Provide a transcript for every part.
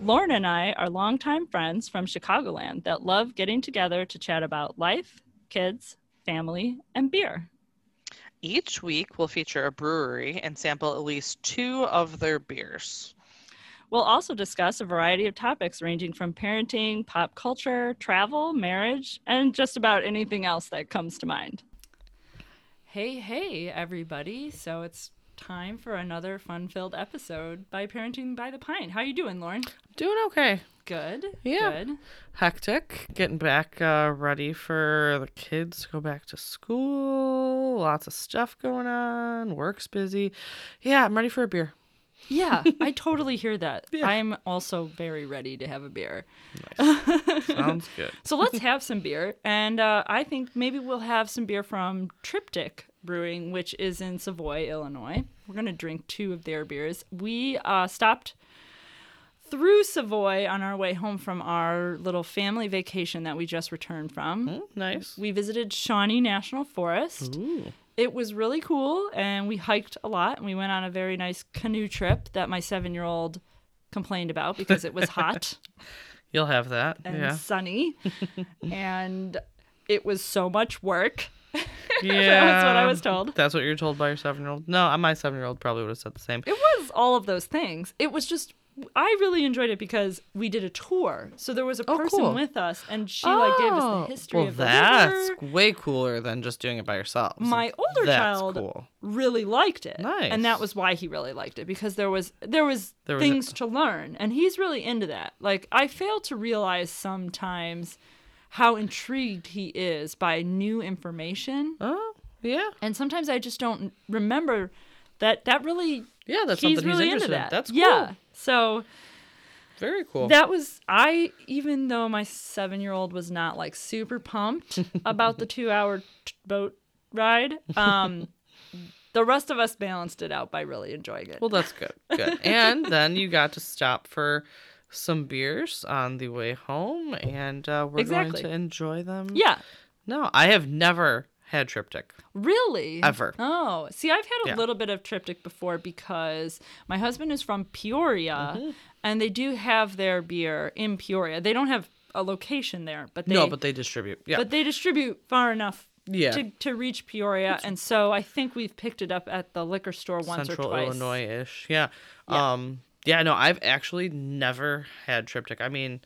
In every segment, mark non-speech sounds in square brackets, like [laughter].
Lauren and I are longtime friends from Chicagoland that love getting together to chat about life, kids, family, and beer. Each week, we'll feature a brewery and sample at least two of their beers. We'll also discuss a variety of topics ranging from parenting, pop culture, travel, marriage, and just about anything else that comes to mind. Hey, hey, everybody. So it's time for another fun-filled episode by Parenting by the Pint. How you doing, Lauren? Doing okay. Good. Yeah. Good. Hectic. Getting back uh, ready for the kids to go back to school. Lots of stuff going on. Work's busy. Yeah, I'm ready for a beer. Yeah, [laughs] I totally hear that. Yeah. I'm also very ready to have a beer. Sounds [laughs] good. So let's [laughs] have some beer. And uh, I think maybe we'll have some beer from Triptych Brewing, which is in Savoy, Illinois. We're going to drink two of their beers. We uh, stopped through Savoy on our way home from our little family vacation that we just returned from. Mm, nice. We visited Shawnee National Forest. Ooh. It was really cool, and we hiked a lot. And we went on a very nice canoe trip that my seven year old complained about because it was hot [laughs] You'll have that. and yeah. sunny, [laughs] and it was so much work. [laughs] Yeah. That's what I was told. That's what you're told by your seven year old? No, my seven year old probably would have said the same. It was all of those things. It was just I really enjoyed it because we did a tour. So there was a Oh, person cool. with us, and she like gave us Oh, the history well, of the that's river. way cooler than just doing it by yourself. My older That's child cool. really liked it, nice. and that was why he really liked it because there was there was There was a- things to learn, and he's really into that. Like I fail to realize sometimes how intrigued he is by new information, Oh, yeah. and sometimes I just don't remember that that really Yeah, that's he's something really he's into interested in. that. That's cool. Yeah, so. Very cool. That was I even though my 7-year-old was not like super pumped [laughs] about the 2-hour t- boat ride, um the rest of us balanced it out by really enjoying it. Well, that's good. Good. and then you got to stop for some beers on the way home, and uh, we're Exactly. going to enjoy them. yeah, No, I have never had triptych. really? Ever. Oh, see I've had a Yeah. little bit of triptych before because my husband is from Peoria Mm-hmm. and they do have their beer in Peoria. They don't have a location there, but they no, but they distribute. Yeah. but they distribute far enough yeah. to, to reach Peoria, and so I think we've picked it up at the liquor store once Central or twice. Illinois ish. Yeah. Yeah. Um. Yeah. No, I've actually never had triptych. I mean,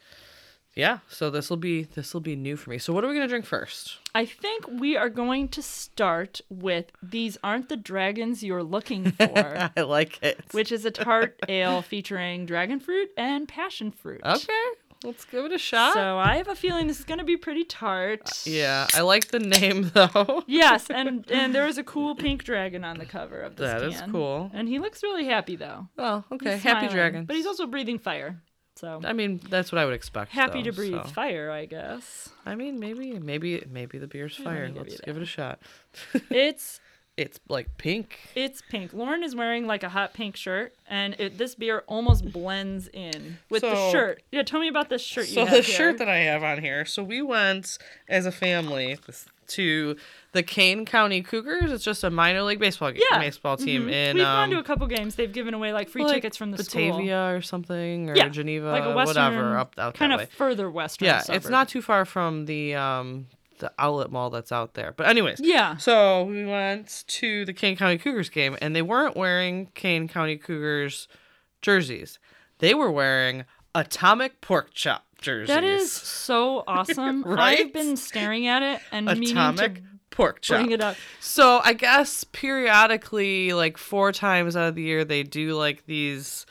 yeah. So this will be this will be new for me. So what are we gonna drink first? I think we are going to start with "These Aren't the Dragons You're Looking [laughs] For," I like it. which is a tart ale featuring dragon fruit and passion fruit. Okay. Let's give it a shot. So I have a feeling this is going to be pretty tart. yeah, I like the name [laughs] though. Yes, and and there is a cool pink dragon on the cover of this That is can. cool. and he looks really happy though. Oh, okay. He's Happy smiling, dragon. but he's also breathing fire. So I mean, that's what I would expect. happy though, to breathe so. fire, I guess. I mean, maybe, maybe, maybe the beer's I'm fire. give Let's you give it a shot. It's It's like pink. It's pink. Lauren is wearing like a hot pink shirt, and it, this beer almost blends in with the shirt. Yeah, tell me about this shirt you So have the here. shirt that I have on here. So we went as a family to the Kane County Cougars. It's just a minor league baseball Yeah. baseball team Mhm. in We've um, gone to a couple games. They've given away like free like tickets from the school. Batavia or something or Yeah, Geneva, like a western, whatever up out kind of way. further western. Yeah, it's not too far from the um the outlet mall that's out there. But anyways, Yeah. So we went to the Kane County Cougars game, and they weren't wearing Kane County Cougars jerseys. They were wearing Atomic Pork Chop jerseys. That is so [laughs] awesome. Right? I've been staring at it and meaning Atomic to Pork Chop. bring it up. So I guess periodically, like four times out of the year, they do like these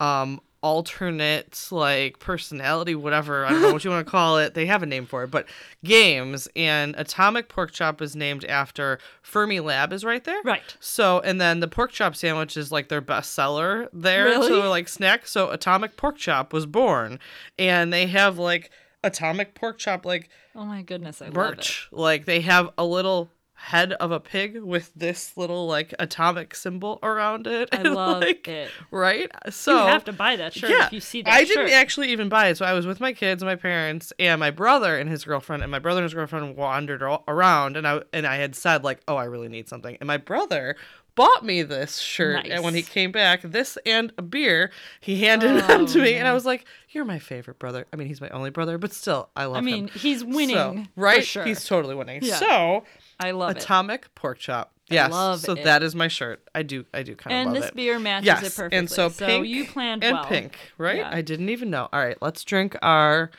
um alternate like personality, whatever I don't know what you want to call it. They have a name for it, but games. And Atomic Pork Chop is named after Fermilab is right there. Right. So and then the pork chop sandwich is like their best seller there. Really? So like snack. So Atomic Pork Chop was born, and they have like atomic pork chop like Oh my goodness, I love it. Like they have a little head of a pig with this little like atomic symbol around it. I and, [laughs] love like, it. Right? So you have to buy that shirt if you see that I shirt. didn't actually even buy it. So I was with my kids, my parents, and my brother and his girlfriend, and my brother and his girlfriend wandered around, and I and I had said like, oh, I really need something, and my brother bought me this shirt, and when he came back, this and a beer, he handed them Oh, to me, and I was like, you're my favorite brother. I mean, he's my only brother, but still, I love him I mean, him. he's winning, So, right? sure. He's totally winning. Yeah. So I love it. atomic pork chop. Yes. love so it. that is my shirt. I do. I do kind of And this it. beer matches yes. it perfectly. And so So pink you planned and well. pink, right? Yeah. I didn't even know. All right, let's drink our.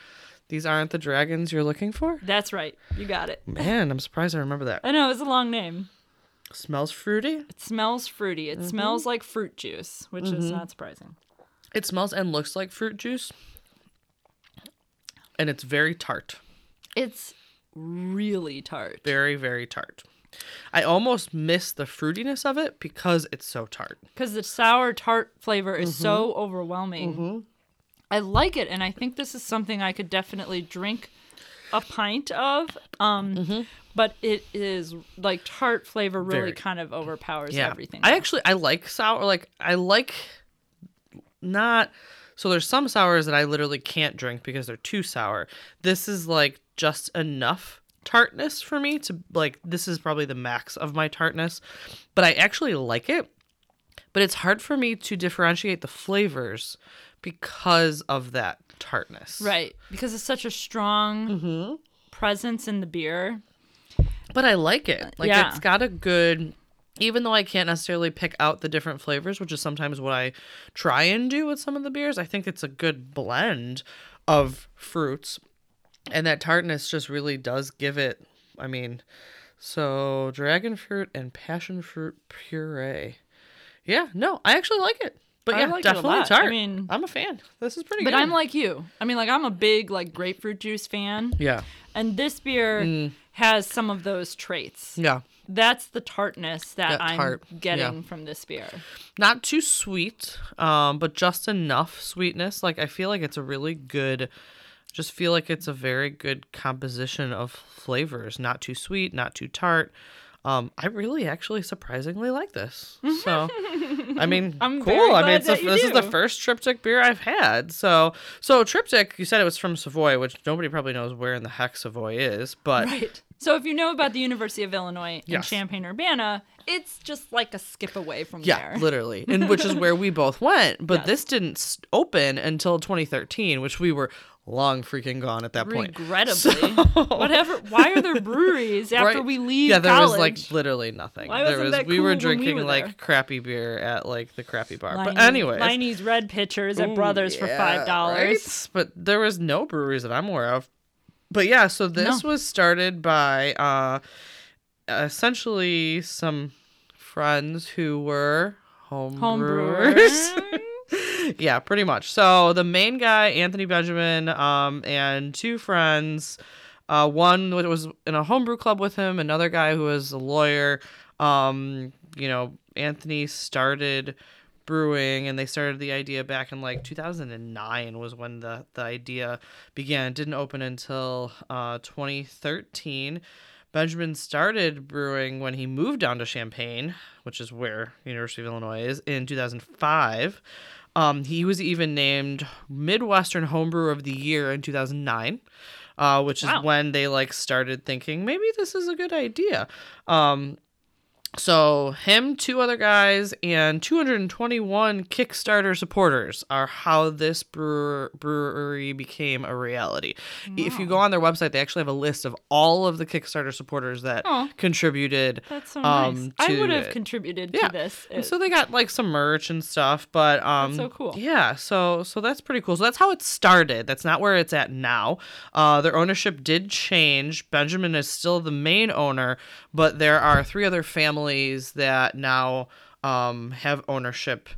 These aren't the dragons you're looking for. That's right. You got it. Man, I'm surprised I remember that. I know it's a long name. Smells fruity. It smells fruity. It Mm-hmm. smells like fruit juice, which is not surprising. It smells and looks like fruit juice. And it's very tart. It's really tart. Very, very tart. I almost miss the fruitiness of it because it's so tart. because the sour tart flavor is Mm-hmm. so overwhelming. I like it, and I think this is something I could definitely drink a pint of. Um, Mm-hmm. but it is like tart flavor really Very. kind of overpowers yeah. everything. I actually I like sour like I like not so there's some sours that I literally can't drink because they're too sour. This is like just enough tartness for me to like this is probably the max of my tartness, but I actually like it. But it's hard for me to differentiate the flavors because of that tartness. right because it's such a strong Mm-hmm. presence in the beer. But I like it. Like Yeah. it's got a good even though I can't necessarily pick out the different flavors, which is sometimes what I try and do with some of the beers, I think it's a good blend of fruits. And that tartness just really does give it I mean, so dragon fruit and passion fruit puree. Yeah, no, I actually like it. But I yeah, like definitely lot. I mean, I'm a fan. This is pretty But good. I'm like you. I mean, like I'm a big like grapefruit juice fan, Yeah. and this beer Mm. has some of those traits. Yeah. That's the tartness that That I'm tart, getting yeah. from this beer. not too sweet um but just enough sweetness like i feel like it's a really good just feel like it's a very good composition of flavors not too sweet not too tart um i really actually surprisingly like this so i mean [laughs] I'm cool i mean it's you this is the first triptych beer i've had so so triptych you said it was from savoy which nobody probably knows where in the heck savoy is but Right. So if you know about the University of Illinois in Yes. Champaign Urbana, it's just like a skip away from Yeah, there. literally, and [laughs] which is where we both went. But Yes. this didn't open until 2013, which we were long freaking gone at that point. Regrettably. [laughs] Whatever why are there [laughs] breweries after Right? we leave yeah, there college? was like literally nothing. Why there wasn't was that we cool were when we drinking were like crappy beer at like the crappy bar. but Leinie- anyways, Leinie's red pitchers at Brothers for Yeah, five dollars. right? But there was no breweries that I'm aware of. But yeah, so this was started by uh essentially some friends who were home, Home brewers. brewers. [laughs] yeah, pretty much. So the main guy, Anthony Benjamin, um, and two friends. Uh, one wa- was in a homebrew club with him. Another guy who was a lawyer. Um, you know, Anthony started brewing, and they started the idea back in like 2009 was when the the idea began. It didn't open until uh 2013. Benjamin started brewing when he moved down to Champaign, which is where University of Illinois is, in 2005. Um, he was even named Midwestern Homebrewer of the Year in 2009, uh, which Wow. is when they like started thinking maybe this is a good idea. Um, so him, two other guys, and 221 Kickstarter supporters are how this brewer, brewery became a reality. If you go on their website, they actually have a list of all of the Kickstarter supporters that contributed. That's so nice. um, I would have contributed Yeah. to this. It- so they got like some merch and stuff, but um, so cool. Yeah, so so that's pretty cool. So that's how it started. That's not where it's at now. Uh, their ownership did change. Benjamin is still the main owner, but there are three other families that now um have ownership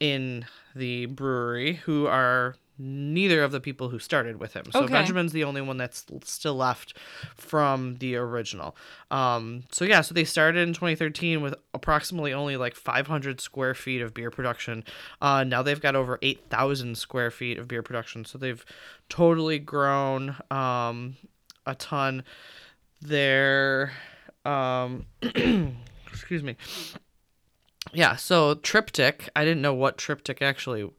in the brewery who are neither of the people who started with him. So Okay. Benjamin's the only one that's still left from the original. Um, so yeah, so they started in 2013 with approximately only like 500 square feet of beer production. Uh, now they've got over 8,000 square feet of beer production. So they've totally grown um, a ton. They're um, [clears throat] excuse me. Yeah, so triptych. I didn't know what triptych actually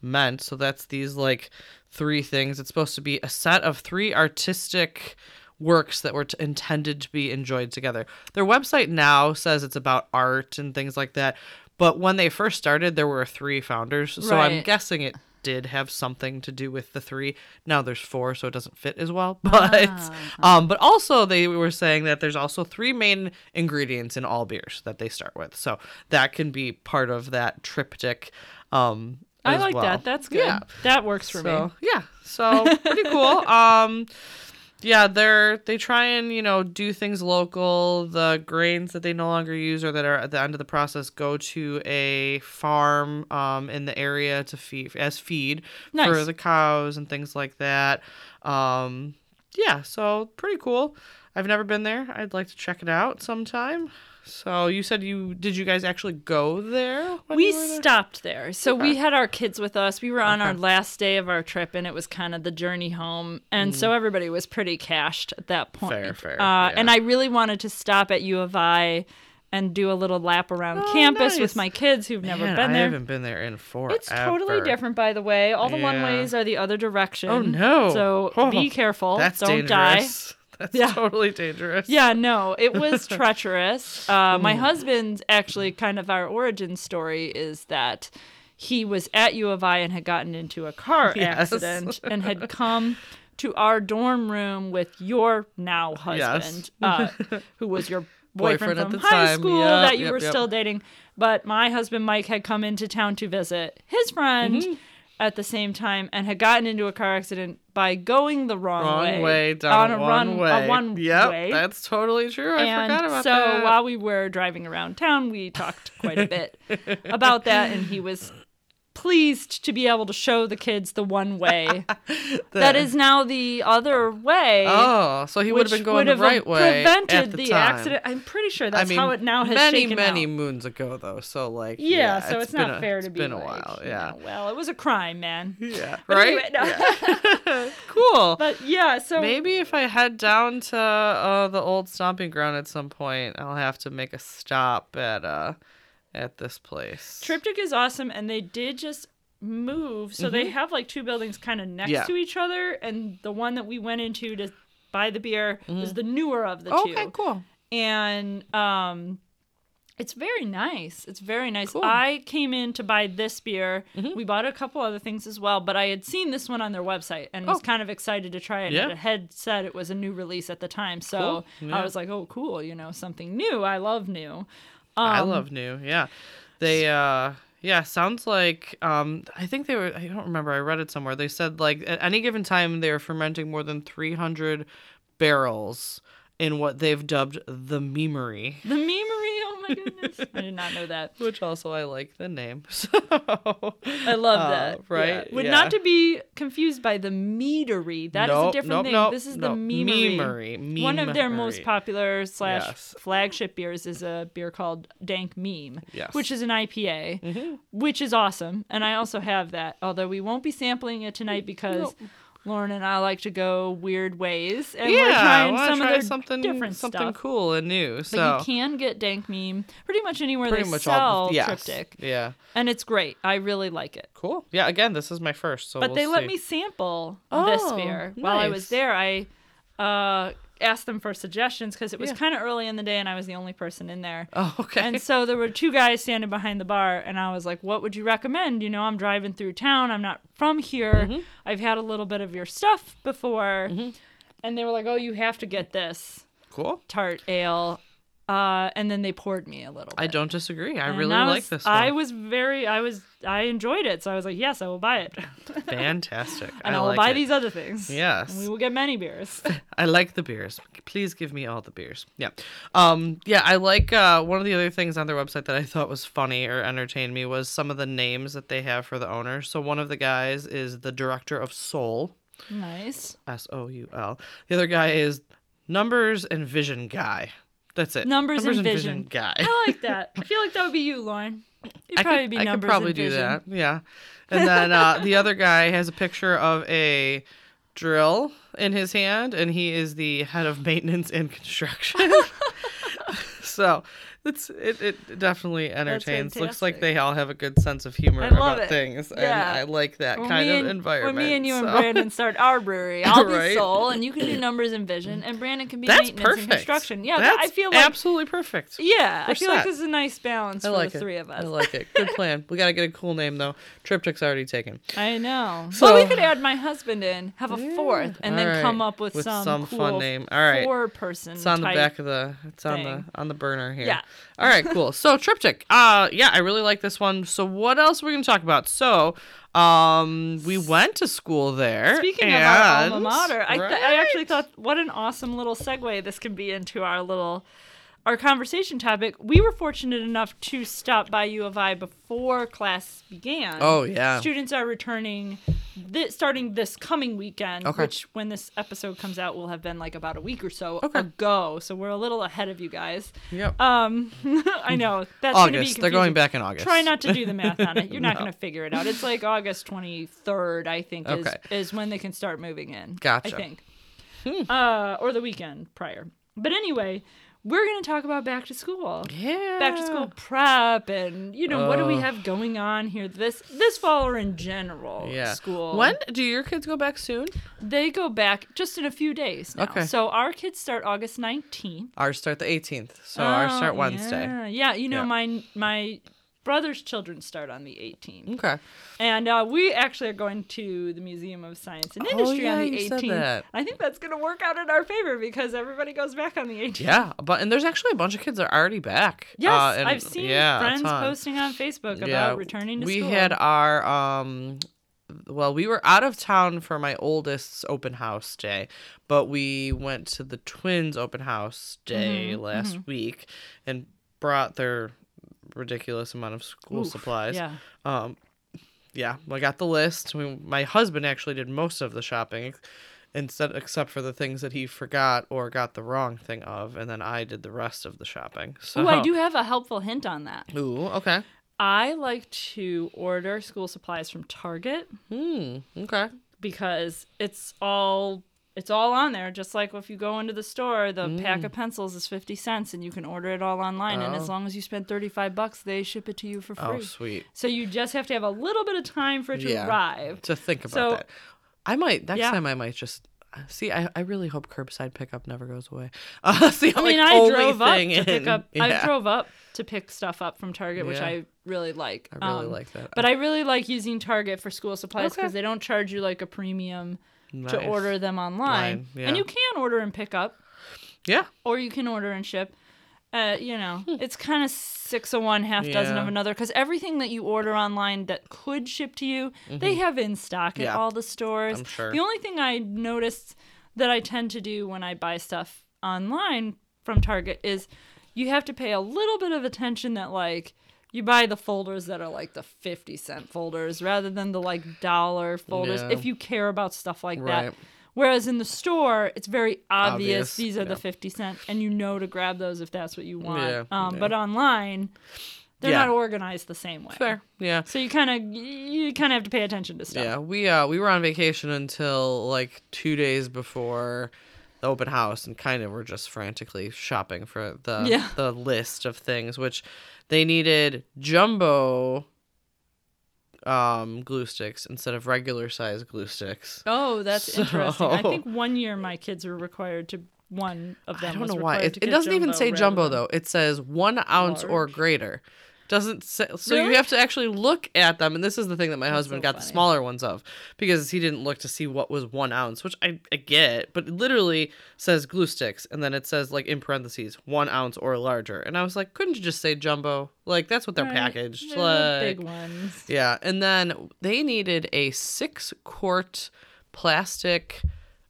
meant. So that's these like three things. It's supposed to be a set of three artistic works that were t- intended to be enjoyed together. Their website now says it's about art and things like that. But when they first started, there were three founders. So I'm guessing it did have something to do with the three. Now there's four, so it doesn't fit as well. [laughs] But um, but also they were saying that there's also three main ingredients in all beers that they start with. So that can be part of that triptych. Um, I like well. that. That's good. Yeah. That works for so me. yeah, so pretty cool. [laughs] Um, yeah, they're they try and you know do things local. The grains that they no longer use or that are at the end of the process go to a farm um in the area to feed as feed for the cows and things like that. Um, yeah, so pretty cool. I've never been there. I'd like to check it out sometime. So you said you did you guys actually go there? we there? stopped there. So we had our kids with us. We were on our last day of our trip, and it was kind of the journey home. And so everybody was pretty cashed at that point. Mm. Fair, fair, Uh, yeah. And I really wanted to stop at U of I and do a little lap around Oh, campus nice. with my kids who've never Man, been I there. haven't been there in forever. It's totally different, by the way. All the one ways are the other direction. Oh no! So Oh, be careful. That's Don't die. [laughs] That's Yeah. totally dangerous. Yeah, no, it was [laughs] treacherous. Uh, my husband actually, kind of our origin story is that he was at U of I and had gotten into a car [laughs] Yes. accident and had come to our dorm room with your now husband, uh, who was your boyfriend, Boyfriend at from the high time. school Yep, that you yep, were yep. still dating. But my husband Mike had come into town to visit his friend. Mm-hmm. At the same time, and had gotten into a car accident by going the wrong, Wrong way, down on a one run, way. a one yep, way. that's totally true. I And forgot about so that. while we were driving around town, we talked quite a bit [laughs] about that, and he was pleased to be able to show the kids the one way [laughs] that is now the other way. Oh, so he would have been going the right way prevented the, the, accident. I'm pretty sure I that's mean, how it now has many, shaken many out. moons ago, though. So like, Yeah, so it's, been not a- fair it's to be been a like, while. you Yeah, know, well, it was a crime, man. [laughs] yeah, But right. anyway, no. Yeah. [laughs] cool. But yeah, so Maybe if I head down to uh, the old stomping ground at some point, I'll have to make a stop at uh at this place. Triptych is awesome, and they did just move, so they have like two buildings kind of next Mm-hmm. Yeah. to each other, and the one that we went into to buy the beer was the newer of the Mm-hmm. Okay, cool. and um. It's very nice. It's very nice. Cool. Mm-hmm. I came in to buy this beer. We bought a couple other things as well, but I had seen this one on their website and was Oh. kind of excited to try it. Yeah. And it had said it was a new release at the time. So Cool. Yeah. I was like, oh, cool, you know, something new. I love new. I Um, love new. Yeah. They uh yeah, sounds like um I think they were I don't remember. I read it somewhere. They said like at any given time they are fermenting more than 300 barrels in what they've dubbed the memery, The memery, my goodness. [laughs] I did not know that. which also I like the name. [laughs] So I love uh, that. right? Yeah. Would Yeah. not to be confused by the meadery. That is Nope, a different nope, thing. nope, this is the nope. memery. Memery, One of their most popular slash Yes. flagship beers is a beer called Dank Meme, Yes. which is an IPA, Mm-hmm. which is awesome. And I also have that, although we won't be sampling it tonight because Lauren and I like to go weird ways, and we're yeah, I trying some try of something different something stuff. cool and new. But So you can get Dank Meme pretty much anywhere pretty they much sell all yes. Triptych, Yeah. and it's great. I really like it. Cool. Yeah, again, this is my first, so But we'll they let me sample this Oh, beer while I was there. I uh, asked them for suggestions because it was Yeah. kind of early in the day and I was the only person in there. Oh, okay. And so there were two guys standing behind the bar, and I was like, "What would you recommend? You know, I'm driving through town. I'm not from here. Mm-hmm. I've had a little bit of your stuff before." And they were like, "Oh, you have to get this cool. tart ale." Uh, and then they poured me a little. Bit. I don't disagree. I And really I like this one. I was very, I was, I enjoyed it, so I was like, yes, I will buy it, [laughs] Fantastic. and I I will like buy it. these other things. Yes. and we will get many beers. [laughs] I like the beers. Please give me all the beers. Yeah. Um yeah, I like uh one of the other things on their website that I thought was funny or entertained me was some of the names that they have for the owners. So one of the guys is the director of Soul, nice. S O U L. The other guy is Numbers and Vision Guy. That's it. Numbers and Vision. Guy. I like that. [laughs] I feel like that would be you, Lauren. You'd I probably could, be I could probably and do vision. that. Yeah. And then uh, the other guy has a picture of a drill in his hand, and he is the head of maintenance and construction. [laughs] so it's it, it definitely entertains. Looks like they all have a good sense of humor I about it. things, and Yeah. I like that When kind of and- environment. When me and you and Brandon start our brewery, I'll [laughs] Right. be Soul, and you can do numbers and vision, and Brandon can be That's maintenance perfect. and construction. Yeah, That's I feel like absolutely perfect. yeah, I We're feel like this is a nice balance I for like the it. three of us. I like it. [laughs] Good plan. We gotta get a cool name though. Triptych's already taken. I know. So- well, we could add my husband in, have a fourth, and then All right. come up with, With some, some cool fun name. All right. four-person. It's on the back of the. It's on thing. the on the burner here. Yeah. All right. Cool. So triptych. Uh, yeah, I really like this one. So what else are we gonna talk about? So, um, we went to school there. Speaking of our alma mater, I, th- I actually thought what an awesome little segue this could be into our little our conversation topic. We were fortunate enough to stop by U of I before class began. Oh yeah. Students are returning starting this coming weekend, Okay. which when this episode comes out will have been like about a week or so Okay. ago. So we're a little ahead of you guys. Yep. Um, [laughs] I know that's gonna be August. They're going back in August. Try not to do the math on it. [laughs] You're not No. going to figure it out. It's like August 23rd, I think, is, Okay. is when they can start moving in. Gotcha. I think. Uh, or the weekend prior. But anyway, we're going to talk about back to school. Yeah. Back to school prep and you know what do we have going on here this this fall or in general Yeah. school When do your kids go back soon? they go back just in a few days now. Okay. So our kids start August 19th. Ours start the 18th. So ours start Oh, Wednesday. Yeah, yeah. you know Yeah. my my brother's children start on the 18th. Okay. And uh, we actually are going to the Museum of Science and Oh, Industry on yeah, the you said 18th. that. I think that's going to work out in our favor because everybody goes back on the 18th. Yeah, but and there's actually a bunch of kids that are already back. Yes, Uh, and- I've seen yeah, friends posting on Facebook Yeah, about returning to we school. had our um well we were out of town for my oldest's open house day but we went to the twins open house day Mm-hmm, last week and brought their ridiculous amount of school Oof, supplies. Yeah. um yeah i got the list. We, my husband actually did most of the shopping instead except for the things that he forgot or got the wrong thing of and then i did the rest of the shopping. So Oh, I do have a helpful hint on that. ooh okay. I like to order school supplies from Target hmm okay. because it's all it's all on there. Just like if you go into the store, the Mm. pack of pencils is fifty cents, and you can order it all online. And Oh. as long as you spend thirty five bucks, they ship it to you for free. oh sweet So you just have to have a little bit of time for it to Yeah. arrive. to think about So- that. I might next Yeah. time. I might just see. I, I really hope curbside pickup never goes away. Uh, [laughs] that's the I like, mean, I drove up to pick in- up. Yeah, I drove up to pick stuff up from Target, which Yeah. I really like. I really Um, like that. But I really like using Target for school supplies Okay. because they don't charge you like a premium to order them online. Line, yeah. And you can order and pick up, Yeah, or you can order and ship. Uh, you know, it's kind of six of one, half dozen of Hmm. Another. Because everything that you order online that could ship to you, they have in stock at Mm-hmm. Yeah. all the stores. I'm sure. The only thing I noticed that I tend to do when I buy stuff online from Target is you have to pay a little bit of attention that like you buy the folders that are like the 50 cent folders rather than the like dollar folders Yeah. if you care about stuff like Right. that. Whereas in the store, it's very obvious, Obvious, these are the 50 cent and you know to grab those if that's what you want. Yeah, um, yeah. But online, they're Yeah. not organized the same way. fair. Yeah, So you kind of you kind of have to pay attention to stuff. yeah. We uh we were on vacation until like two days before the open house, and kind of were just frantically shopping for the Yeah. the list of things, which they needed jumbo um glue sticks instead of regular size glue sticks. Oh, that's [laughs] interesting. I think one year my kids were required to one of them. I don't know why. It, it doesn't even say jumbo though. It says one ounce or greater. Doesn't say so Really? you have to actually look at them and this is the thing that my husband so got the smaller ones of because he didn't look to see what was one ounce which I, I get but it literally says glue sticks and then it says like in parentheses one ounce or larger and i was like couldn't you just say jumbo like that's what they're Right. packaged They're the like big ones. yeah and then they needed a six quart plastic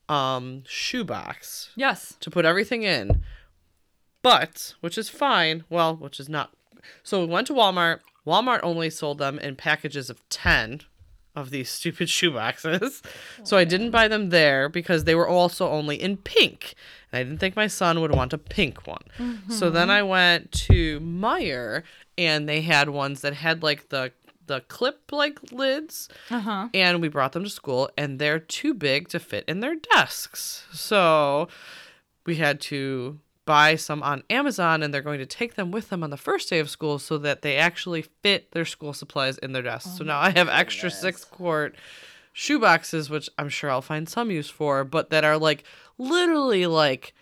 um shoebox Yes. to put everything in. But, which is fine, well, which is not. So we went to Walmart. Walmart only sold them in packages of 10 of these [laughs] stupid shoeboxes. So I didn't buy them there because they were also only in pink. And I didn't think my son would want a pink one. So then I went to Meijer and they had ones that had like the the clip like lids Uh huh. and we brought them to school and they're too big to fit in their desks so we had to buy some on amazon and they're going to take them with them on the first day of school so that they actually fit their school supplies in their desks so oh now i have extra six quart shoe boxes which i'm sure i'll find some use for but that are like literally like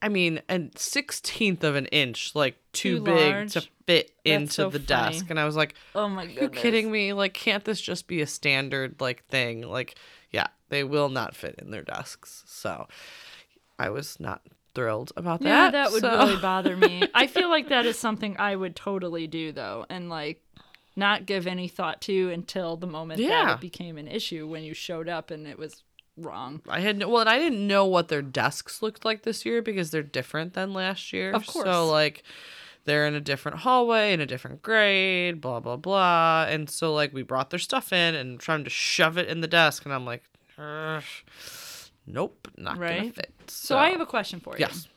I mean, a sixteenth of an inch, like too, Too big large? to fit into so the funny. desk. And I was like, Oh my god you kidding me? Like, can't this just be a standard like thing? Like, yeah, they will not fit in their desks. So I was not thrilled about that. Yeah, that. would so- really bother me. [laughs] I feel like that is something I would totally do though, and like not give any thought to until the moment that it became an issue when you showed up and it was wrong. I had no, well, and I didn't know what their desks looked like this year because they're different than last year. Of course. So like they're in a different hallway in a different grade, blah blah blah. And so like we brought their stuff in and trying to shove it in the desk, and I'm like, "Ugh, nope, not gonna Right. fit. So I have a question for you. yes.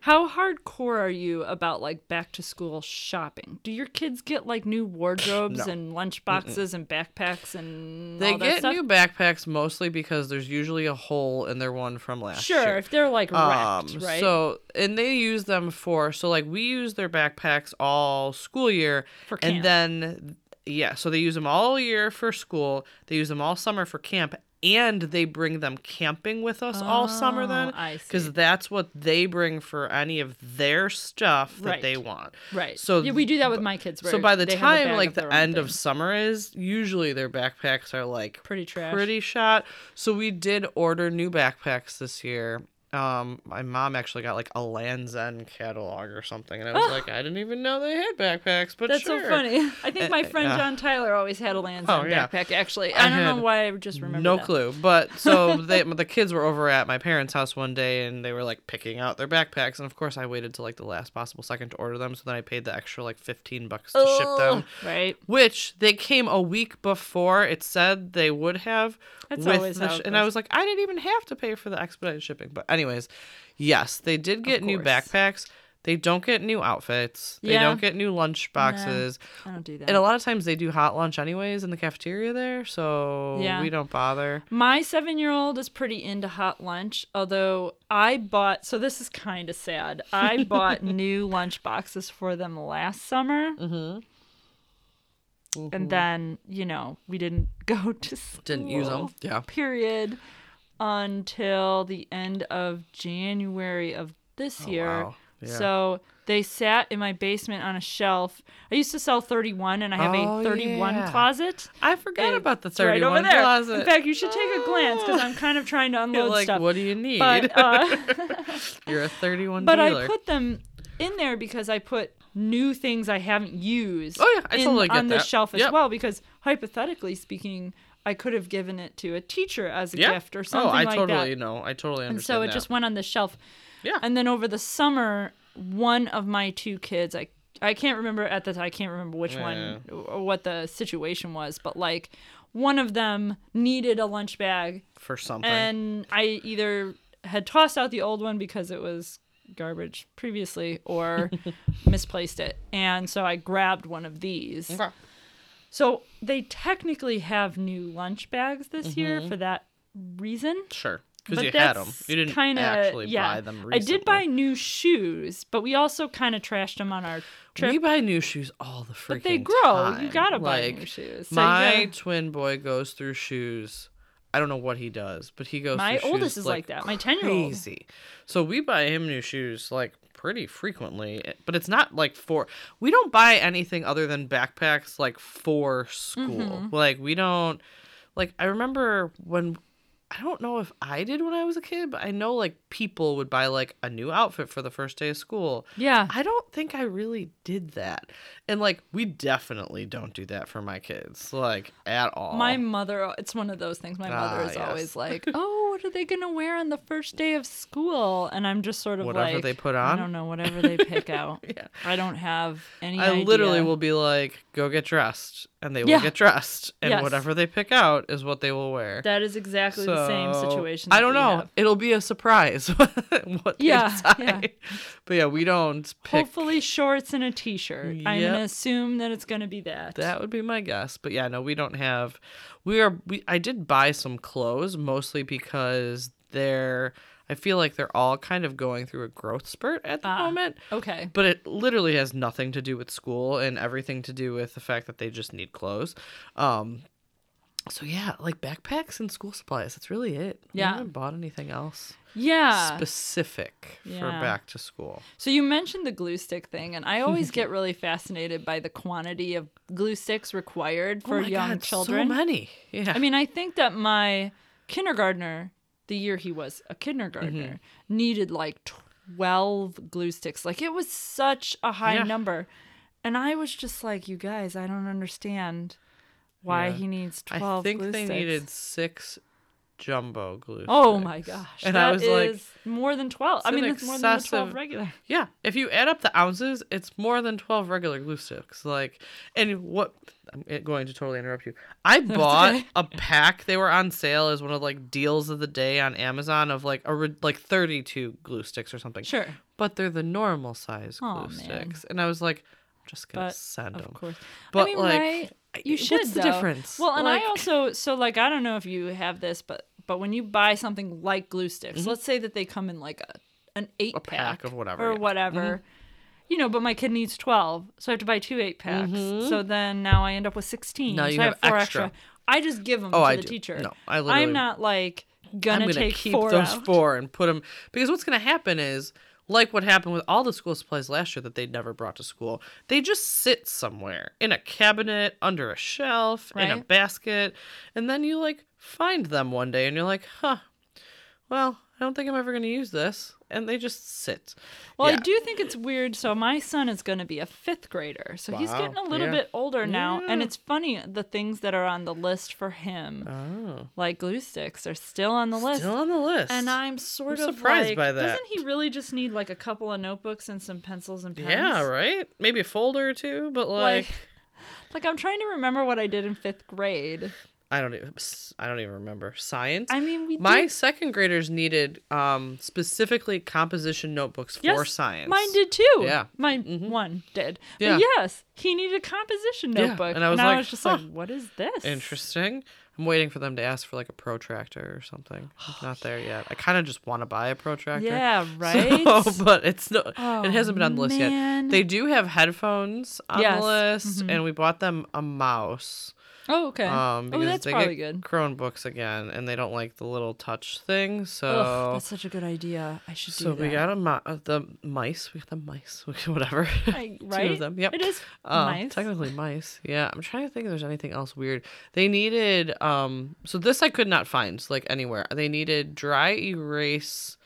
How hardcore are you about like back to school shopping? Do your kids get like new wardrobes No. and lunch boxes and backpacks and They all that get stuff? new backpacks mostly because there's usually a hole in their one from last Sure, year. Sure, if they're like wrapped, Um, right? So, and they use them for, so like we use their backpacks all school year. For camp. And then, yeah, so they use them all year for school. They use them all summer for camp. And they bring them camping with us all summer oh, then. Oh, I see. Because that's what they bring for any of their stuff that Right. they want. right. so yeah, we do that with my kids. So by the they have a time like the end of summer is, usually their backpacks are like Pretty trash. pretty shot. So we did order new backpacks this year. Um, my mom actually got like a Lands' End catalog or something, and I was [gasps] like, I didn't even know they had backpacks, but That's sure. so funny. I think my Uh, friend yeah. John Tyler always had a Land's Oh, End yeah. backpack. Actually, I I, don't know why I just remember. No that. clue. But so [laughs] they, the kids were over at my parents' house one day, and they were like picking out their backpacks, and of course I waited till like the last possible second to order them, so then I paid the extra like fifteen bucks to ship them. Right. which they came a week before it said they would have That's always the how and I was like I didn't even have to pay for the expedited shipping but anyways yes they did get new backpacks they don't get new outfits they Yeah. don't get new lunch boxes I don't do that. and a lot of times they do hot lunch anyways in the cafeteria there so Yeah. we don't bother My seven year old is pretty into hot lunch, although I bought, so this is kind of sad. I [laughs] bought new lunch boxes for them last summer. Mm-hmm. And then, you know, we didn't go to school. didn't use them yeah Period. Until the end of January of this year. Oh, wow. Yeah. So they sat in my basement on a shelf. I used to sell 31 and I have Oh, a 31 yeah. closet. I forgot about the 31 right 31 over there. closet In fact, you should take a glance because I'm kind of trying to [laughs] You're unload like stuff. what do you need But uh, [laughs] you're a 31 but dealer I put them in there because I put new things I haven't used. Oh, yeah, I in- totally get on the shelf as Yep. well because hypothetically speaking, I could have given it to a teacher as a yeah gift or something oh I like totally that. know I totally understand. And so it that. just went on the shelf. Yeah. And then over the summer, one of my two kids, I I can't remember at the time. I can't remember which one or what the situation was, but like one of them needed a lunch bag, for something and I either had tossed out the old one because it was garbage previously or [laughs] misplaced it, and so I grabbed one of these. Okay. So they technically have new lunch bags this year Mm-hmm. for that reason. Sure, because you had them. You didn't kinda- actually yeah. buy them. recently. I did buy new shoes, but we also kind of trashed them on our trip. We buy new shoes all the freaking time. but they grow. You gotta buy like, new shoes. So my gotta- twin boy goes through shoes. I don't know what he does, but he goes. My oldest is like that. My 10-year-old. Crazy. So we buy him new shoes like pretty frequently, eh, but it's not like for we don't buy anything other than backpacks like for school. Like we don't like I remember when I don't know if I did when I was a kid, but I know like people would buy like a new outfit for the first day of school. Yeah. I don't think I really did that. And like we definitely don't do that for my kids, like at all. My mother, it's one of those things. My mother Ah, is yes. always like, [laughs] "Oh, what are they gonna wear on the first day of school?" And I'm just sort of Whatever like, they put on. I don't know, whatever they pick [laughs] out. Yeah. I don't have any. I literally will be like, go get dressed. And they will Yeah. get dressed. And Yes. whatever they pick out is what they will wear. That is exactly the same So, situation. I don't know. have. It'll be a surprise [laughs] what Yeah, yeah. But yeah, we don't pick. Hopefully, shorts and a t-shirt. I'm gonna assume that it's gonna be that. That would be my guess. But yeah, no, we don't have. We are. We. I did buy some clothes mostly because they're. I feel like they're all kind of going through a growth spurt at the Ah. moment. Okay. But it literally has nothing to do with school and everything to do with the fact that they just need clothes. Um. So yeah, like backpacks and school supplies. That's really it. Yeah. haven't bought anything else Yeah. specific for back to school. So you mentioned the glue stick thing, and I always [laughs] get really fascinated by the quantity of glue sticks required for oh my young God, children. So many. Yeah. I mean, I think that my kindergartner, the year he was a kindergartner, Mm-hmm. needed like 12 glue sticks. Like it was such a high Yeah. number. And I was just like, you guys, I don't understand why Yeah. he needs 12 I think they sticks. needed six jumbo glue. Oh my gosh. And that I was like, more than 12. I mean, an it's more than 12 regular. [laughs] Yeah, if you add up the ounces, it's more than 12 regular glue sticks. Like, and what I'm eh, going to totally interrupt you. I bought okay. a pack. They were on sale as one of like deals of the day on Amazon of like a re- like 32 glue sticks or something. Sure. But they're the normal size glue man. sticks. And I was like, I'm just going But, send them. Of course. But I mean, like right? You should. What's the though. difference? Well, and Like- I also so like I don't know if you have this, but but when you buy something like glue sticks, let's say that they come in like a an eight Mm-hmm. pack of whatever, or yeah. Mm-hmm. whatever. You know, but my kid needs twelve, so I have to buy two eight packs. So then now I end up with sixteen. Now so you I have have four extra. extra. I just give them Oh, to I the do. teacher. No, I literally- I'm not like gonna, I'm gonna take keep four those out. four and put them because what's gonna happen is like what happened with all the school supplies last year that they'd never brought to school. They just sit somewhere in a cabinet, under a shelf, in a basket, and then you like find them one day and you're like, huh, well, I don't think I'm ever gonna use this, and they just sit. Well, I do think it's weird. So my son is going to be a fifth grader, so he's getting a little yeah. bit older now, and it's funny the things that are on the list for him, Oh, like glue sticks, are still on the list. still on the list. and I'm sort I'm of surprised like, by that. Doesn't he really just need like a couple of notebooks and some pencils and pens? yeah, right. Maybe a folder or two, but like, Like, [laughs] like I'm trying to remember what I did in fifth grade. I don't even. I don't even remember science. I mean, we My did, second graders needed um specifically composition notebooks for science. Mine did too. Yeah. my Mhm. one did. Yeah. But yes, he needed a composition Yeah, and I was like, I was just huh. like, what is this? Interesting. I'm waiting for them to ask for like a protractor or something. I'm [sighs] not there yet. I kind of just want to buy a protractor. Yeah, [laughs] So- right. [laughs] but it's no. Oh, it hasn't been on the list man. yet. They do have headphones on Yes, the list, mhm. and we bought them a mouse. Oh, okay. Um, oh, that's they probably get good. Chromebooks again, and they don't like the little touch thing. So Ugh, that's such a good idea. I should do So we got a mi- uh, the mice. We got the mice. [laughs] Whatever. I- [laughs] Two of them. Yep. It is Uh, nice. Technically mice. Yeah. I'm trying to think if there's anything else weird. They needed um. So this I could not find like anywhere. They needed dry erase,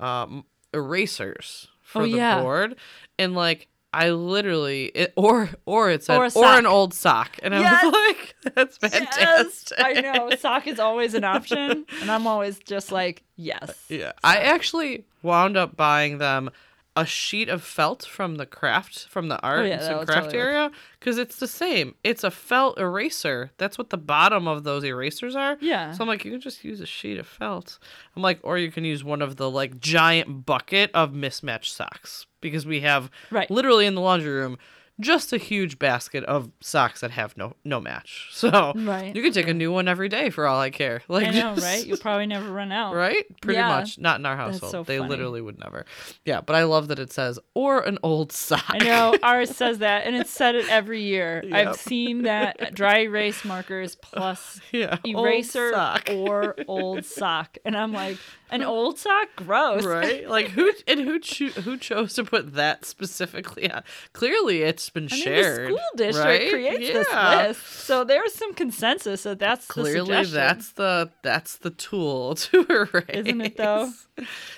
um, erasers for Oh, the yeah. board, and like. I literally, it, or or it said, Or or, an old sock, and I Yes! was like, [laughs] "That's Yes, fantastic." I know. Sock is always an option, and I'm always just like, yes. Yeah. I actually wound up buying them a sheet of felt from the craft from the art Oh, yeah, and craft totally area because it's the same. It's a felt eraser. That's what the bottom of those erasers are. Yeah. So I'm like, you can just use a sheet of felt. I'm like, or you can use one of the like giant bucket of mismatched socks because we have Right. literally in the laundry room just a huge basket of socks that have no no match. [laughs] So Right. you can take a new one every day for all I care. [laughs] Like I know, just- right? You'll probably never run out. right? Pretty Yeah. much. Not in our That's household. so they funny. literally would never. Yeah, but I love that it says or an old [laughs] sock. I know ours says that, and it's said it every year. I've seen that dry erase markers plus yeah. eraser sock. or old sock, and I'm like, An old sock? Gross. right? [laughs] Like who and who cho- who chose to put that specifically on? Clearly, it's been I mean, shared. the school district right? creates this list, so there's some consensus that that's the Clearly, suggestion. that's the that's the tool [laughs] to erase. Isn't it, though?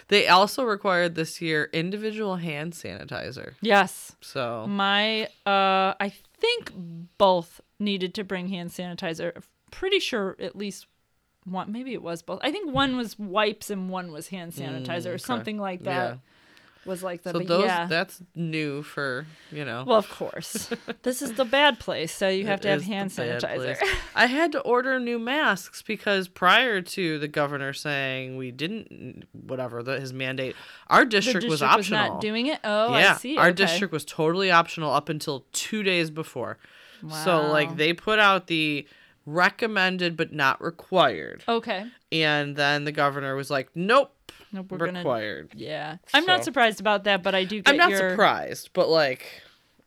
They also required this year individual hand sanitizer. yes. So My uh, I think both needed to bring hand sanitizer. Pretty sure at least one. Maybe it was both. I think one was wipes and one was hand sanitizer or mm, okay. something like that. Yeah. Was like the so those yeah. that's new for you know. Well, of course. [laughs] this is the bad place, so you have It to have hand sanitizer. I had to order new masks because prior to the governor saying we didn't, whatever the, his mandate, our district, district was was, optional. not doing it. Oh, yeah, I see. our okay. district was totally optional up until two days before. Wow. So like they put out the recommended but not required, Okay. and then the governor was like, nope, Nope, we're gonna. required. Yeah, I'm not surprised about that, but I do. Get I'm not your surprised, but like,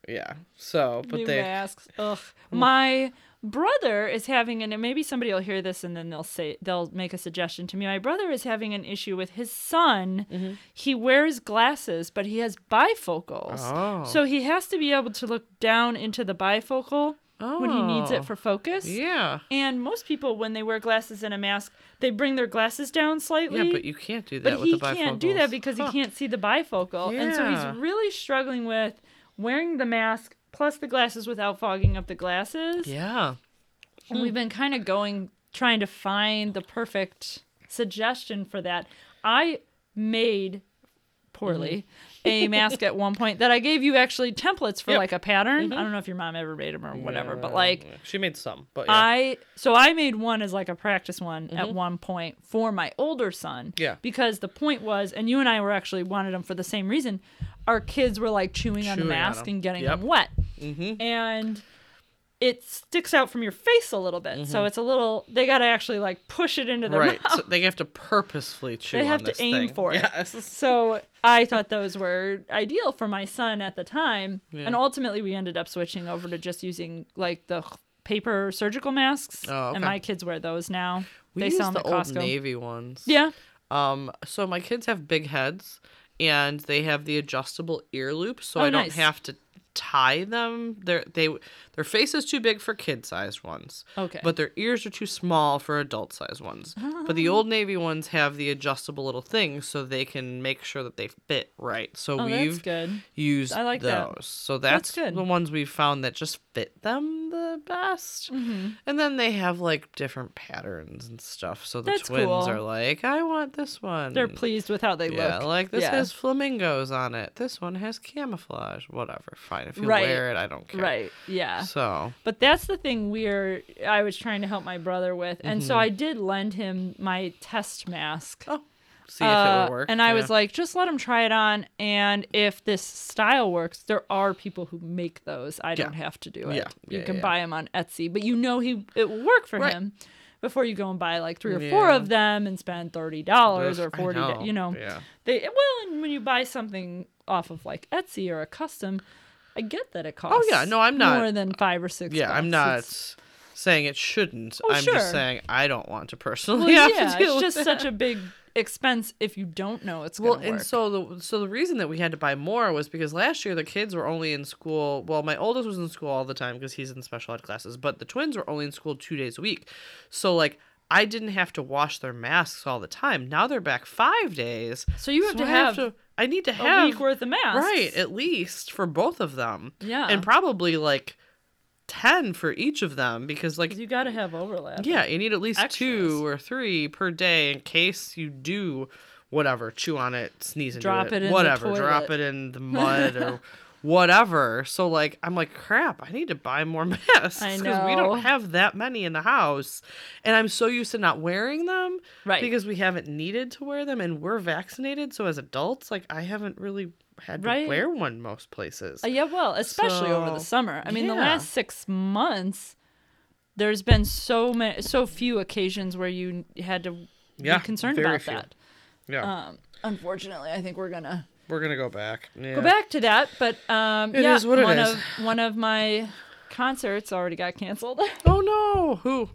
yeah. So, but new they masks. [laughs] Ugh. My brother is having an and maybe somebody will hear this and then they'll say they'll make a suggestion to me. My brother is having an issue with his son. Mm-hmm. He wears glasses, but he has bifocals. Oh. So he has to be able to look down into the bifocal when he needs Oh. it for focus. yeah. And most people, when they wear glasses and a mask, they bring their glasses down slightly. Yeah, but you can't do that But with he can't do that because Huh. he can't see the bifocal. yeah. And so he's really struggling with wearing the mask plus the glasses without fogging up the glasses. Yeah. And we've been kind of going, trying to find the perfect suggestion for that. I made poorly Mm-hmm. A mask at one point that I gave you actually templates for Yep. Mm-hmm. like a pattern. I don't know if your mom ever made them or whatever, but like she made some, but yeah. I so I made one as like a practice one at one point for my older son. Mm-hmm. Yeah. Because the point was, and you and I were actually wanted them for the same reason. Our kids were like chewing, on the mask and getting Yep. them wet, mm-hmm. and it sticks out from your face a little bit. So it's a little. They got to actually like push it into their right. mouth. So they have to purposefully chew. They have to aim thing. for it. Yes. [laughs] So I thought those were ideal for my son at the time, Yeah. and ultimately we ended up switching over to just using like the paper surgical masks, Oh, okay. and my kids wear those now. We they use sell the old Costco. navy ones. Yeah, Um. So my kids have big heads, and they have the adjustable ear loop, so Oh, I don't have to tie them. Their they their face is too big for kid sized ones. Okay. But their ears are too small for adult sized ones. But the Old Navy ones have the adjustable little things so they can make sure that they fit right. So oh, we've good. used I like those. that. So that's, good. the ones we've found that just fit them the best. Mm-hmm. And then they have like different patterns and stuff. So the That's twins cool. are like, I want this one. They're pleased with how they yeah, look. like this Yeah. has flamingos on it. This one has camouflage. Whatever. Fine. If you Right. wear it, I don't care. right. Yeah. So But that's the thing we're I was trying to help my brother with, and so I did lend him my test mask. oh, see if it Uh, would work. And I Yeah. was like, just let him try it on. And if this style works, there are people who make those. I don't have to do it. Yeah. You Yeah, can yeah. buy them on Etsy, but you know he it will work for Right. him before you go and buy like three or four of them and spend thirty dollars or forty. do- You know, Yeah. they well, and when you buy something off of like Etsy or a custom, I get that it costs. Oh, yeah. No, I'm not- more than five or six. Yeah, I'm not It's- saying it shouldn't. Oh, I'm sure. just saying I don't want to personally well, [laughs] have yeah, to it's just such a big expense if you don't know it's Well, and work. so the so the reason that we had to buy more was because last year the kids were only in school. Well, my oldest was in school all the time because he's in special ed classes, but the twins were only in school two days a week. So like I didn't have to wash their masks all the time. Now they're back five days. so you have so to I have, I need to have a week worth of masks, right at least for both of them. Yeah. and probably like ten for each of them because like you got to have overlap. yeah, you need at least Extras. two or three per day in case you do whatever, chew on it, sneeze into Drop it, it in the whatever, drop it in the [laughs] mud or whatever. So like I'm like crap, I need to buy more [laughs] masks I we don't have that many in the house. And I'm so used to not wearing them Right. because we haven't needed to wear them and we're vaccinated, so as adults like I haven't really had to wear one most places. Uh, yeah, well, especially over the summer. I mean, the last six months, there's been so many, so few occasions where you had to Yeah, be concerned about few. that. yeah. Um, unfortunately, I think we're gonna we're going to go back. Yeah. go back to that. But um, It yeah, is what it one is. of one of my concerts already got canceled. [laughs] Oh no. Who?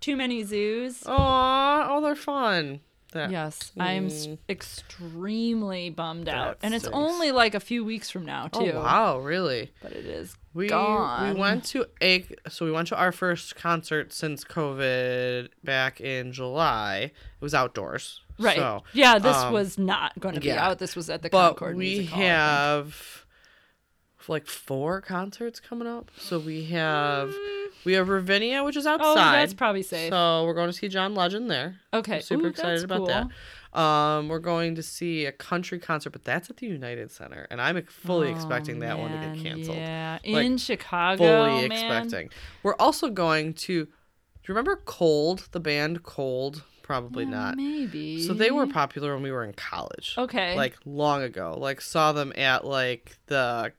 Too Many Zooz. Aw, oh, they're fun. That, Yes, I'm s- Mm. extremely bummed out, and it's stinks. only like a few weeks from now Oh too. wow, really? But it is We gone. we went to a so we went to our first concert since COVID back in July. It was outdoors. Right. So, yeah, this um, was not going to be yeah. out. This was at the but Concord we Music Hall, have like four concerts coming up. So we have we have Ravinia, which is outside. Oh, that's probably safe. So we're going to see John Legend there. okay, Super Ooh, excited about cool. that. Um, we're going to see a country concert, but that's at the United Center, and I'm fully Oh, expecting that one to get canceled. Yeah, Like, in Chicago, Fully man. expecting. We're also going to. Do you remember Cold, the band Cold? Probably not. Maybe. So they were popular when we were in college. okay. Like long ago. Like saw them at like the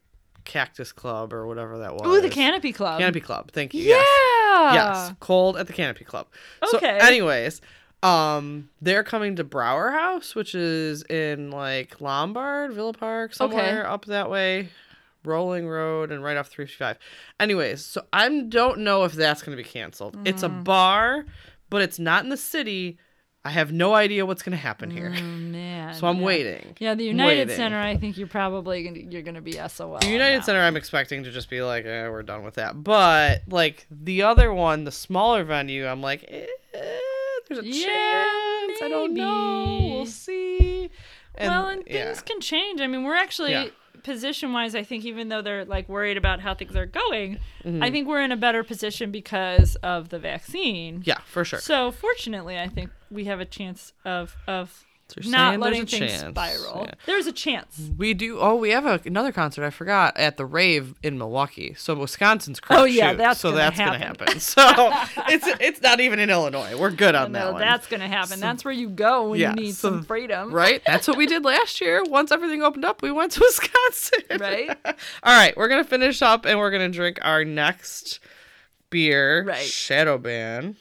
Cactus Club or whatever that was. Ooh, the Canopy Club. Canopy Club. Thank you. Yeah. Yes. Yes. Cold at the Canopy Club. Okay. So anyways, um they're coming to Brauer House, which is in like Lombard, Villa Park, somewhere up that way. Rolling Road and right off 355. Anyways, so I don't know if that's going to be canceled. It's a Mm. bar, but it's not in the city. I have no idea what's going to happen here. Oh, [laughs] man. So I'm yeah. waiting. Yeah, the United waiting. Center. I think you're probably gonna you're gonna be SOL. The United. Center, I'm expecting to just be like, eh, we're done with that. But like the other one, the smaller venue, I'm like, eh, there's a Yeah, chance. I don't know. We'll see. well, and things yeah. can change. I mean, we're actually. Position wise. I think even though they're like worried about how things are going, Mm-hmm. I think we're in a better position because of the vaccine. yeah, for sure. So fortunately, I think we have a chance of of So you're not letting things chance. spiral. Yeah. There's a chance. We do. Oh, we have a, another concert. I forgot at the rave in Milwaukee. So Wisconsin's crapshoot. Oh, yeah, that's so gonna that's happen. gonna happen. [laughs] So [laughs] it's it's not even in Illinois. We're good on that No, one. that's gonna happen. that's where you go when yeah, you need so- some freedom. Right? That's what we did last year. Once everything opened up, we went to [laughs] Wisconsin. Right. All right, we're gonna finish up and we're gonna drink our next beer, Right. Shadow Ban,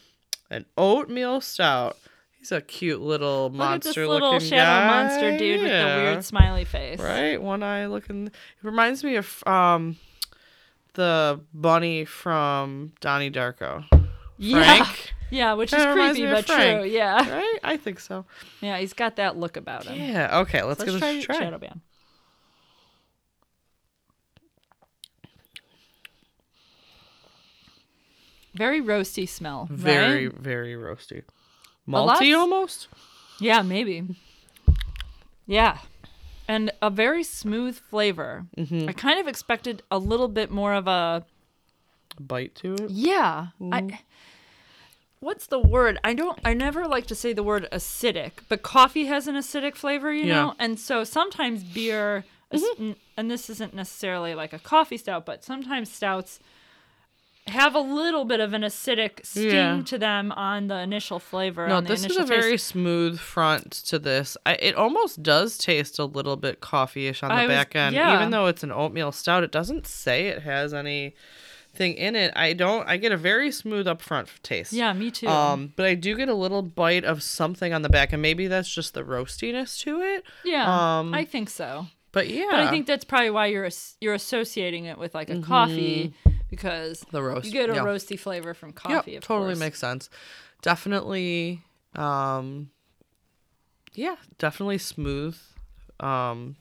an oatmeal stout. He's a cute little Look at this monster little shadow guy. monster dude with the weird smiley face. Right, one eye looking. It reminds me of um, the bunny from Donnie Darko. Yeah. Frank. [laughs] Yeah, which is creepy but true. Yeah. Right, I think so. Yeah, he's got that look about him. Yeah. Okay, let's, Let's give try, this a try. Shadow Band. Very roasty smell. Very, right? very roasty. Malty almost. Yeah, maybe. Yeah. And a very smooth flavor. Mm-hmm. I kind of expected a little bit more of a Bite to it. Yeah. I What's the word? I don't I never like to say the word acidic, but coffee has an acidic flavor, you Yeah. know? And so sometimes beer n- and this isn't necessarily like a coffee stout, but sometimes stouts have a little bit of an acidic sting Yeah. to them on the initial flavor. No, on the this is a very smooth front to this. I, it almost does taste a little bit coffee-ish on the I was- back end, yeah. even though it's an oatmeal stout. It doesn't say it has anything in it. I don't. I get a very smooth upfront taste. Yeah, me too. Um, but I do get a little bite of something on the back, and maybe that's just the roastiness to it. yeah, um, I think so. But yeah, But I think that's probably why you're you're associating it with like a coffee because the roast. you get a yeah. roasty flavor from Yep, coffee. of totally course. makes sense. Definitely, um, yeah, definitely smooth. Um,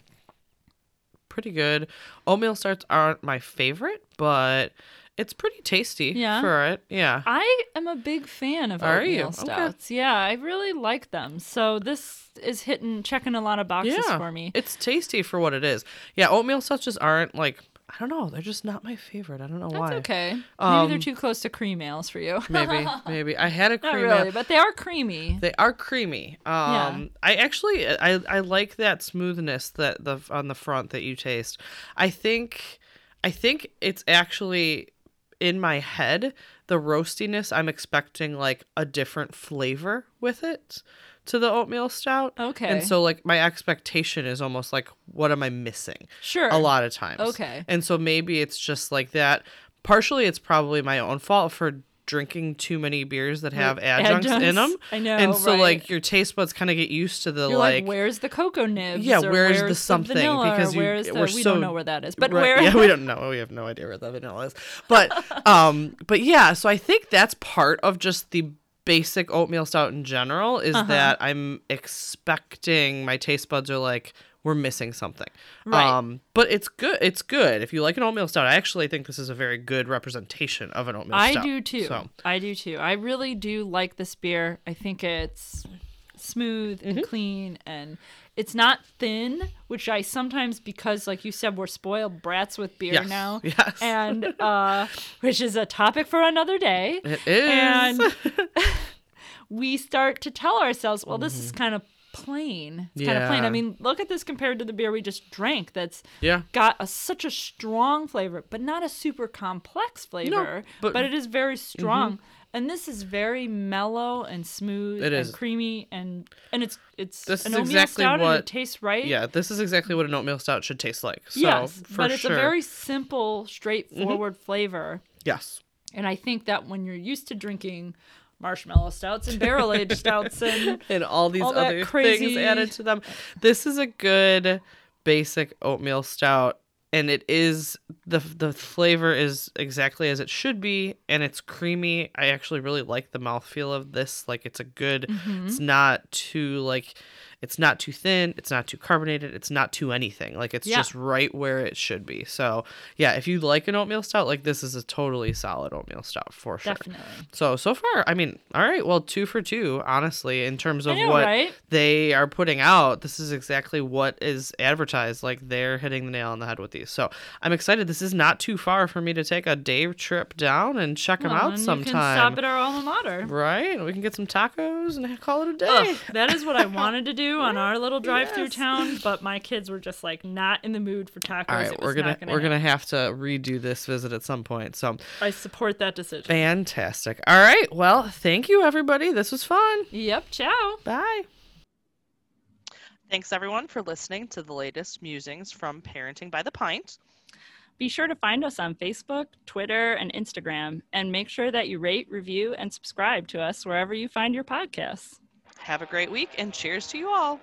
pretty good. Oatmeal stouts aren't my favorite, but it's pretty tasty Yeah. for it. Yeah. I am a big fan of Are you? oatmeal Okay. Yeah, I really like them. So this is hitting checking a lot of boxes yeah. for me. It's tasty for what it is. Yeah, oatmeal stouts just aren't like I don't know, they're just not my favorite. I don't know why. That's why. okay. Maybe Um, they're too close to cream ales for you. [laughs] Maybe, maybe. I had a Not cream really, ale- but they are creamy. They are creamy. Um, I actually I I like that smoothness that the on the front that you taste. I think I think it's actually in my head the roastiness. I'm expecting like a different flavor with it to the oatmeal stout. Okay. And so like my expectation is almost like what am I missing? Sure. A lot of times. Okay. And so maybe it's just like that. Partially it's probably my own fault for drinking too many beers that have adjuncts, in them. [laughs] I know, And so right. like your taste buds kind of get used to the like, like, where's the cocoa nibs? Yeah, or where's the something? vanilla, Because you- where's the, we're we so- don't know where that is, but Right, where? [laughs] yeah, we don't know. We have no idea where the vanilla is. But [laughs] um but yeah, so I think that's part of just the basic oatmeal stout in general is Uh-huh. that I'm expecting my taste buds are like we're missing something. Right. Um, but it's good. It's good if you like an oatmeal stout. I actually think this is a very good representation of an oatmeal I stout. I do too. So I do too. I really do like this beer. I think it's smooth Mm-hmm. and clean and it's not thin, which I sometimes because like you said we're spoiled brats with beer Yes, now. [laughs] yes. And [laughs] uh which is a topic for another day. it is. And [laughs] we start to tell ourselves, well, this is kind of plain. It's kind of plain. I Mm-hmm. Mean, look at this compared to the beer we just drank. That's yeah. got a, such a strong flavor, but not a super complex flavor. but- but, it is very strong. And this is very mellow and smooth It and is. creamy and and it's it's This an is oatmeal exactly stout and what- it tastes right. Yeah, this is exactly what an oatmeal stout should taste like. So yes, but it's sure. Mm-hmm. a very simple, straightforward flavor. yes. And I think that when you're used to drinking marshmallow stouts and barrel aged [laughs] stouts and and all these all other crazy- things added to them. This is a good basic oatmeal stout and it is the the flavor is exactly as it should be and it's creamy. I actually really like the mouthfeel of this. Like it's a good Mm-hmm. it's not too like it's not too thin, it's not too carbonated, it's not too anything. Like it's Yeah. just right where it should be. So, yeah, if you like an oatmeal stout, like this is a totally solid oatmeal stout for sure. definitely. So so far, I mean, all right, well, two for two, honestly, in terms of know, what right? they are putting out. This is exactly what is advertised. Like they're hitting the nail on the head with these. So I'm excited. This is not too far for me to take a day trip down and check them out sometime. Stop at our alma mater. Right, we can get some tacos and call it a day. Ugh, that is what I [laughs] wanted to do on our little drive through Yes. town, but my kids were just like not in the mood for tacos. All right, we're gonna, gonna we're gonna have to redo this visit at some point. So I support that decision. fantastic. All right, well, thank you everybody. This was fun. Yep. Ciao. Bye. Thanks everyone for listening to the latest musings from Parenting by the Pint. Be sure to find us on Facebook, Twitter, and Instagram, and make sure that you rate, review, and subscribe to us wherever you find your podcasts. Have a great week and cheers to you all.